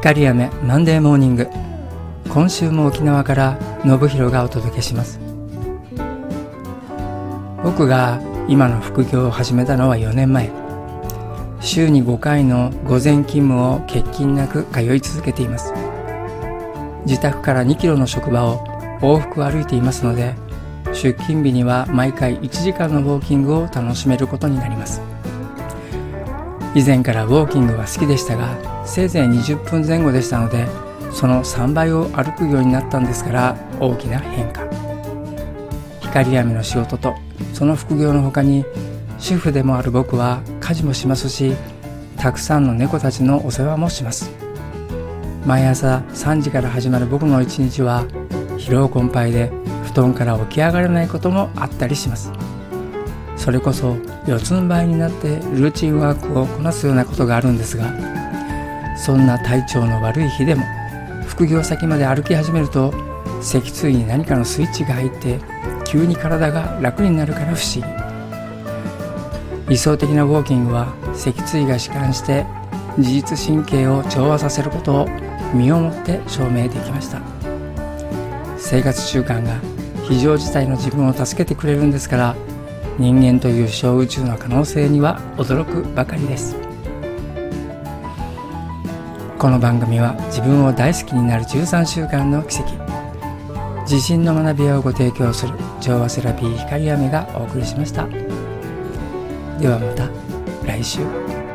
光雨マンデーモーニング今週も沖縄から信弘がお届けします。僕が今の副業を始めたのは4年前。週に5回の午前勤務を欠勤なく通い続けています。自宅から2キロの職場を往復歩いていますので出勤日には毎回1時間のウォーキングを楽しめることになります。以前からウォーキングは好きでしたがせいぜい20分前後でしたのでその3倍を歩くようになったんですから大きな変化。光闇の仕事とその副業の他に主婦でもある僕は家事もしますしたくさんの猫たちのお世話もします。毎朝3時から始まる僕の一日は疲労困憊で布団から起き上がれないこともあったりします。それこそ四つん這いになってルーチンワークをこなすようなことがあるんですがそんな体調の悪い日でも副業先まで歩き始めると脊椎に何かのスイッチが入って急に体が楽になるから不思議。理想的なウォーキングは脊椎が弛緩して自律神経を調和させることを身をもって証明できました。生活習慣が非常事態の自分を助けてくれるんですから人間という小宇宙の可能性には驚くばかりです。この番組は自分を大好きになる13週間の奇跡自信の学び屋をご提供する調和セラピー光雨がお送りしました。ではまた来週。